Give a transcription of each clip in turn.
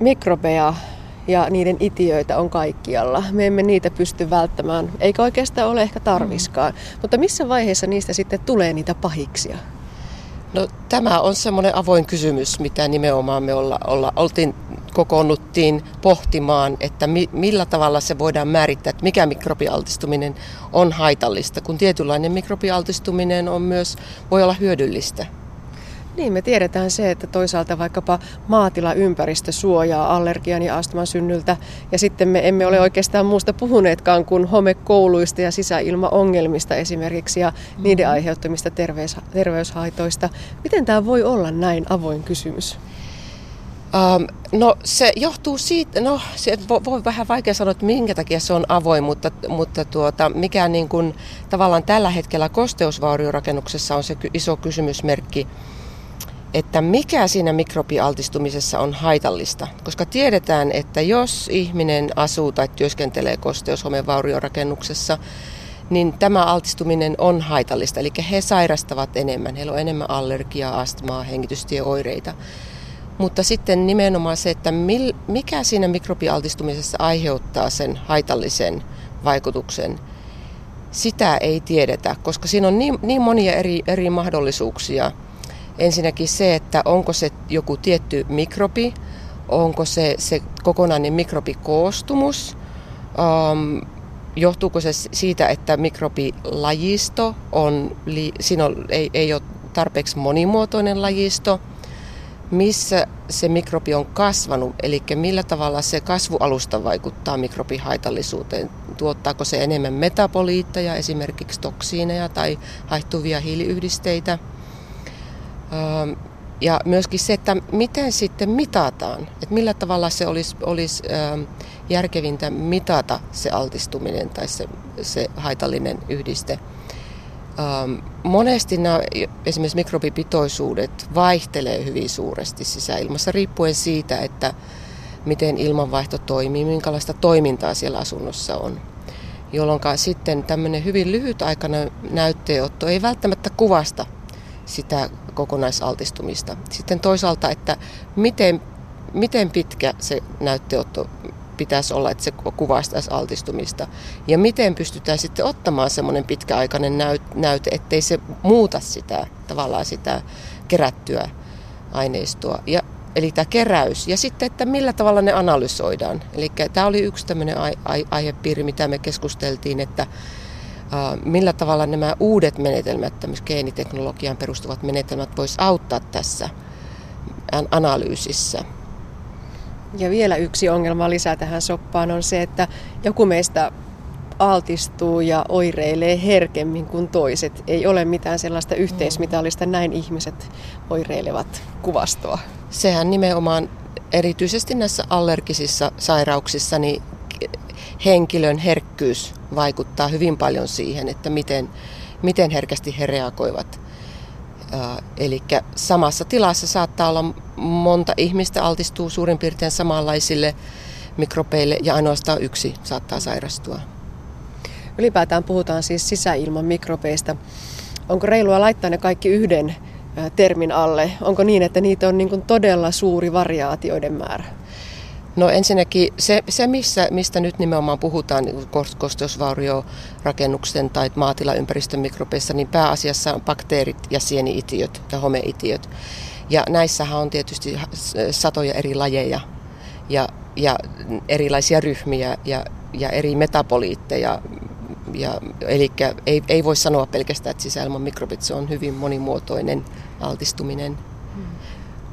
mikrobeja ja niiden itiöitä on kaikkialla. Me emme niitä pysty välttämään, eikä oikeastaan ole ehkä tarviskaan. Mm. Mutta missä vaiheessa niistä sitten tulee niitä pahiksia? No tämä on semmoinen avoin kysymys, mitä nimenomaan me olla, olla, oltiin, kokoonnuttiin pohtimaan, että mi, millä tavalla se voidaan määrittää, että mikä mikrobialtistuminen on haitallista, kun tietynlainen mikrobialtistuminen on myös, voi olla hyödyllistä. Niin, me tiedetään se, että toisaalta vaikkapa maatilaympäristö suojaa allergian ja astman synnyltä, ja sitten me emme ole oikeastaan muusta puhuneetkaan kuin homekouluista ja sisäilmaongelmista esimerkiksi, ja mm-hmm. niiden aiheuttamista terveys, terveyshaitoista. Miten tämä voi olla näin avoin kysymys? Um, no se johtuu siitä, no se voi, voi vähän vaikea sanoa, että minkä takia se on avoin, mutta, mutta tuota, mikä niin kuin, tavallaan tällä hetkellä kosteusvauriorakennuksessa on se iso kysymysmerkki, että mikä siinä mikrobialtistumisessa on haitallista. Koska tiedetään, että jos ihminen asuu tai työskentelee kosteushomevauriorakennuksessa, niin tämä altistuminen on haitallista. Eli he sairastavat enemmän, heillä on enemmän allergiaa, astmaa, hengitystieoireita. Mutta sitten nimenomaan se, että mikä siinä mikrobialtistumisessa aiheuttaa sen haitallisen vaikutuksen, sitä ei tiedetä, koska siinä on niin, niin monia eri, eri mahdollisuuksia – Ensinnäkin se, että onko se joku tietty mikrobi, onko se, se kokonainen mikrobikoostumus, um, johtuuko se siitä, että mikrobilajisto on, siinä on, ei, ei ole tarpeeksi monimuotoinen lajisto, missä se mikrobi on kasvanut, eli millä tavalla se kasvualusta vaikuttaa mikrobihaitallisuuteen. Tuottaako se enemmän metaboliitteja, esimerkiksi toksiineja tai haihtuvia hiiliyhdisteitä – ja myöskin se, että miten sitten mitataan, että millä tavalla se olisi, olisi järkevintä mitata se altistuminen tai se, se haitallinen yhdiste. Monesti nämä, esimerkiksi mikrobipitoisuudet vaihtelee hyvin suuresti sisäilmassa riippuen siitä, että miten ilmanvaihto toimii, minkälaista toimintaa siellä asunnossa on. Jolloin sitten tämmöinen hyvin lyhytaikainen näytteenotto ei välttämättä kuvasta sitä kokonaisaltistumista. Sitten toisaalta, että miten, miten pitkä se näytteotto pitäisi olla, että se kuvastaisi altistumista. Ja miten pystytään sitten ottamaan semmoinen pitkäaikainen näyte, ettei se muuta sitä tavallaan sitä kerättyä aineistoa. Ja, eli tämä keräys. Ja sitten, että millä tavalla ne analysoidaan. Eli tämä oli yksi tämmöinen aihepiiri, mitä me keskusteltiin, että millä tavalla nämä uudet menetelmät, tämmöiset geeniteknologiaan perustuvat menetelmät vois auttaa tässä analyysissä. Ja vielä yksi ongelma lisää tähän soppaan on se, että joku meistä altistuu ja oireilee herkemmin kuin toiset. Ei ole mitään sellaista yhteismitallista, näin ihmiset oireilevat kuvastoa. Sehän nimenomaan erityisesti näissä allergisissa sairauksissa niin henkilön herkkyys vaikuttaa hyvin paljon siihen, että miten, miten herkästi he reagoivat. Eli samassa tilassa saattaa olla monta ihmistä altistuu suurin piirtein samanlaisille mikrobeille ja ainoastaan yksi saattaa sairastua. Ylipäätään puhutaan siis sisäilman mikrobeista. Onko reilua laittaa ne kaikki yhden termin alle? Onko niin, että niitä on niin todella suuri variaatioiden määrä? No ensinnäkin se, se missä, mistä nyt nimenomaan puhutaan niin kosteusvauriorakennuksen tai maatilaympäristön mikrobeissa, niin pääasiassa on bakteerit ja sieniitiöt ja homeitiöt. Ja näissähän on tietysti satoja eri lajeja ja, ja erilaisia ryhmiä ja, ja eri metaboliitteja. Ja, eli ei, ei voi sanoa pelkästään, että sisäilman mikrobit se on hyvin monimuotoinen altistuminen.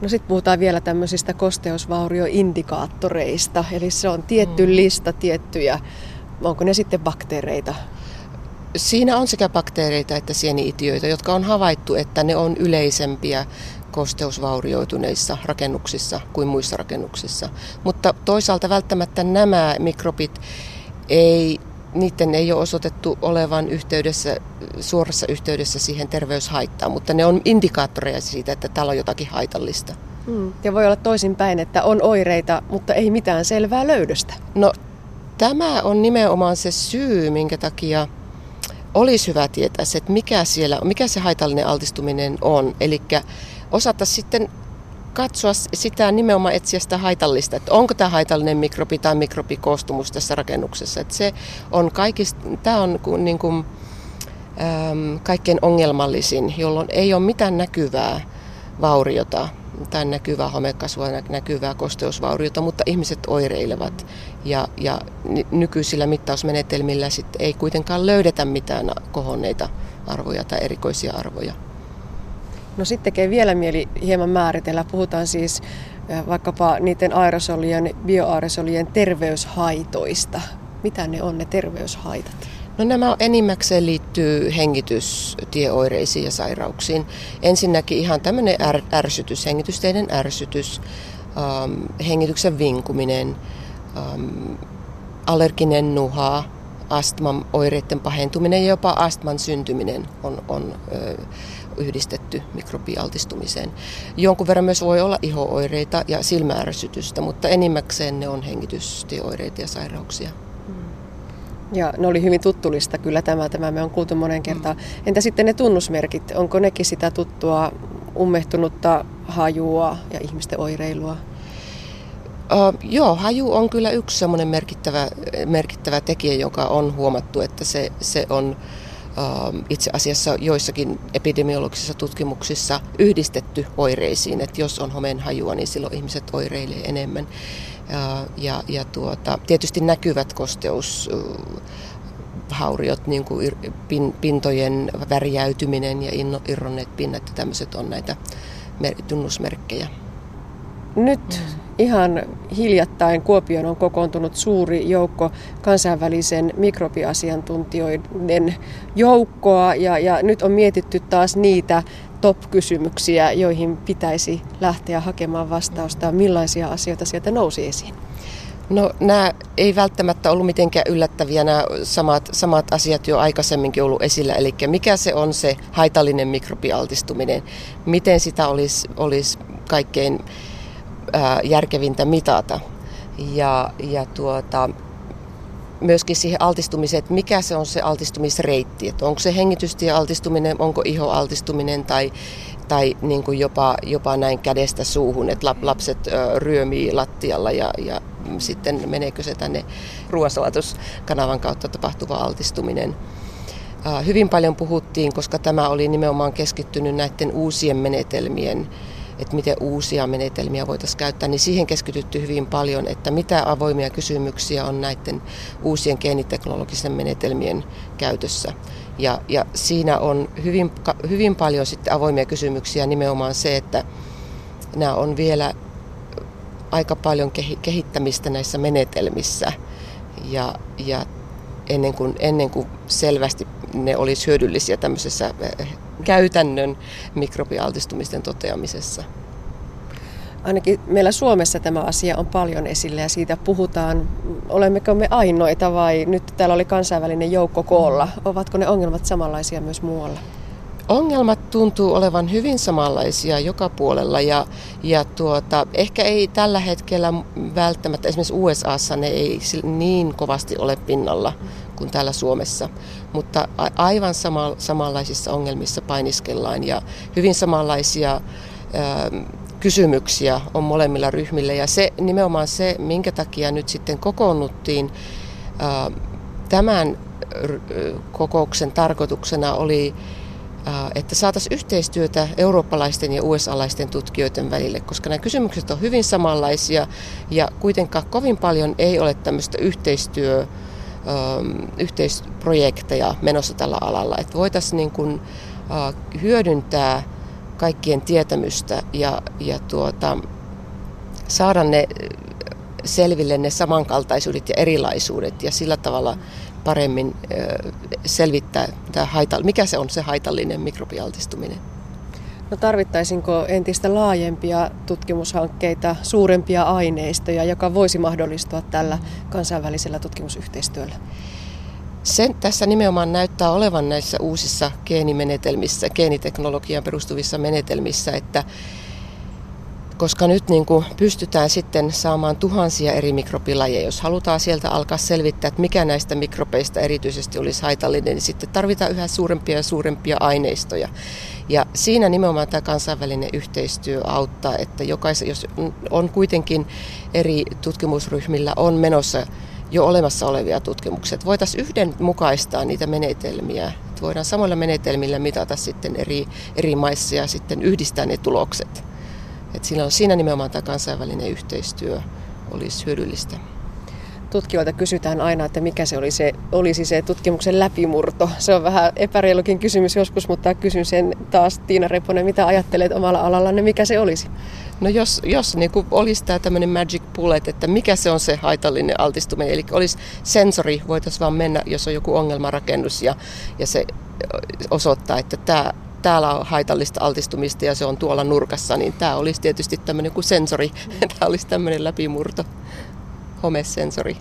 No sitten puhutaan vielä tämmöisistä kosteusvaurioindikaattoreista, eli se on tietty mm. lista tiettyjä, onko ne sitten bakteereita? Siinä on sekä bakteereita että sieniitioita, jotka on havaittu, että ne on yleisempiä kosteusvaurioituneissa rakennuksissa kuin muissa rakennuksissa. Mutta toisaalta välttämättä nämä mikrobit ei niiden ei ole osoitettu olevan yhteydessä, suorassa yhteydessä siihen terveyshaittaan, mutta ne on indikaattoreja siitä, että täällä on jotakin haitallista. Hmm. Ja voi olla toisinpäin, että on oireita, mutta ei mitään selvää löydöstä. No tämä on nimenomaan se syy, minkä takia olisi hyvä tietää se, että mikä, siellä, mikä se haitallinen altistuminen on. Eli osata sitten katsoa sitä nimenomaan etsiä sitä haitallista, että onko tämä haitallinen mikrobi tai mikrobikoostumus tässä rakennuksessa. Että se on kaikista, tämä on niin kuin, äm, kaikkein ongelmallisin, jolloin ei ole mitään näkyvää vauriota tai näkyvää homekasvua, näkyvää kosteusvauriota, mutta ihmiset oireilevat. Ja, ja nykyisillä mittausmenetelmillä sit ei kuitenkaan löydetä mitään kohonneita arvoja tai erikoisia arvoja. No sitten tekee vielä mieli hieman määritellä. Puhutaan siis vaikkapa niiden aerosolien, bioaerosolien terveyshaitoista. Mitä ne on ne terveyshaitat? No nämä enimmäkseen liittyy hengitystieoireisiin ja sairauksiin. Ensinnäkin ihan tämmöinen är, ärsytys, hengitysteiden ärsytys, ähm, hengityksen vinkuminen, ähm, allerginen nuha, astman oireiden pahentuminen ja jopa astman syntyminen on, on ö, yhdistetty mikrobialtistumiseen. Jonkun verran myös voi olla ihooireita ja silmäärsytystä, mutta enimmäkseen ne on hengitystieoireita ja sairauksia. Mm. Ja ne oli hyvin tuttulista kyllä tämä, tämä me on kuultu monen kertaan. Mm. Entä sitten ne tunnusmerkit, onko nekin sitä tuttua ummehtunutta hajua ja ihmisten oireilua? Uh, joo, haju on kyllä yksi semmoinen merkittävä, merkittävä tekijä, joka on huomattu, että se, se on uh, itse asiassa joissakin epidemiologisissa tutkimuksissa yhdistetty oireisiin, että jos on homeen hajua, niin silloin ihmiset oireilee enemmän. Uh, ja, ja tuota, tietysti näkyvät kosteus hauriot, niin kuin pintojen värjäytyminen ja irronneet pinnat ja tämmöiset on näitä tunnusmerkkejä. Nyt mm. Ihan hiljattain Kuopioon on kokoontunut suuri joukko kansainvälisen mikrobiasiantuntijoiden joukkoa ja, ja nyt on mietitty taas niitä top-kysymyksiä, joihin pitäisi lähteä hakemaan vastausta. Millaisia asioita sieltä nousi esiin? No nämä ei välttämättä ollut mitenkään yllättäviä, nämä samat, samat asiat jo aikaisemminkin ollut esillä. Eli mikä se on se haitallinen mikrobialtistuminen, miten sitä olisi, olisi kaikkein järkevintä mitata. Ja, ja tuota, myöskin siihen altistumiseen, että mikä se on se altistumisreitti, että onko se hengitystiealtistuminen, onko ihoaltistuminen tai, tai niin kuin jopa, jopa näin kädestä suuhun, että lapset ryömii lattialla ja, ja sitten meneekö se tänne ruoansalatuskanavan kautta tapahtuva altistuminen. Hyvin paljon puhuttiin, koska tämä oli nimenomaan keskittynyt näiden uusien menetelmien että miten uusia menetelmiä voitaisiin käyttää, niin siihen keskitytty hyvin paljon, että mitä avoimia kysymyksiä on näiden uusien geeniteknologisten menetelmien käytössä. Ja, ja siinä on hyvin, hyvin paljon sitten avoimia kysymyksiä nimenomaan se, että nämä on vielä aika paljon kehittämistä näissä menetelmissä ja, ja ennen, kuin, ennen kuin selvästi ne olisi hyödyllisiä tämmöisessä eh, käytännön mikrobialtistumisten toteamisessa. Ainakin meillä Suomessa tämä asia on paljon esillä ja siitä puhutaan. Olemmeko me ainoita vai nyt täällä oli kansainvälinen joukko koolla? Ovatko ne ongelmat samanlaisia myös muualla? Ongelmat tuntuu olevan hyvin samanlaisia joka puolella ja, ja tuota, ehkä ei tällä hetkellä välttämättä, esimerkiksi USAssa ne ei niin kovasti ole pinnalla kuin täällä Suomessa, mutta aivan sama, samanlaisissa ongelmissa painiskellaan ja hyvin samanlaisia ää, kysymyksiä on molemmilla ryhmillä. Ja se nimenomaan se, minkä takia nyt sitten kokoonnuttiin ää, tämän kokouksen tarkoituksena oli että saataisiin yhteistyötä eurooppalaisten ja USA-laisten tutkijoiden välille, koska nämä kysymykset on hyvin samanlaisia ja kuitenkaan kovin paljon ei ole tämmöistä yhteistyö, yhteisprojekteja menossa tällä alalla. Että voitaisiin niin kuin, hyödyntää kaikkien tietämystä ja, ja tuota, saada ne selville ne samankaltaisuudet ja erilaisuudet ja sillä tavalla paremmin selvittää, tämä haita, mikä se on se haitallinen mikrobialtistuminen. No tarvittaisinko entistä laajempia tutkimushankkeita, suurempia aineistoja, joka voisi mahdollistua tällä kansainvälisellä tutkimusyhteistyöllä? Sen tässä nimenomaan näyttää olevan näissä uusissa geenimenetelmissä, geeniteknologiaan perustuvissa menetelmissä, että koska nyt niin kuin pystytään sitten saamaan tuhansia eri mikrobilajeja. Jos halutaan sieltä alkaa selvittää, että mikä näistä mikrobeista erityisesti olisi haitallinen, niin sitten tarvitaan yhä suurempia ja suurempia aineistoja. Ja siinä nimenomaan tämä kansainvälinen yhteistyö auttaa, että jokais, jos on kuitenkin eri tutkimusryhmillä on menossa jo olemassa olevia tutkimuksia, voitaisiin yhdenmukaistaa niitä menetelmiä. Voidaan samoilla menetelmillä mitata sitten eri, eri maissa ja sitten yhdistää ne tulokset. Et siinä, on, siinä nimenomaan tämä kansainvälinen yhteistyö olisi hyödyllistä. Tutkijoilta kysytään aina, että mikä se, oli se olisi se tutkimuksen läpimurto. Se on vähän epäreilukin kysymys joskus, mutta kysyn sen taas Tiina Reponen, mitä ajattelet omalla alallanne, mikä se olisi? No jos, jos niin kuin olisi tämä tämmöinen magic bullet, että mikä se on se haitallinen altistuminen, eli olisi sensori, voitaisiin vaan mennä, jos on joku ongelmarakennus ja, ja se osoittaa, että tämä täällä on haitallista altistumista ja se on tuolla nurkassa, niin tämä olisi tietysti tämmöinen kuin sensori. Tämä olisi tämmöinen läpimurto, homesensori.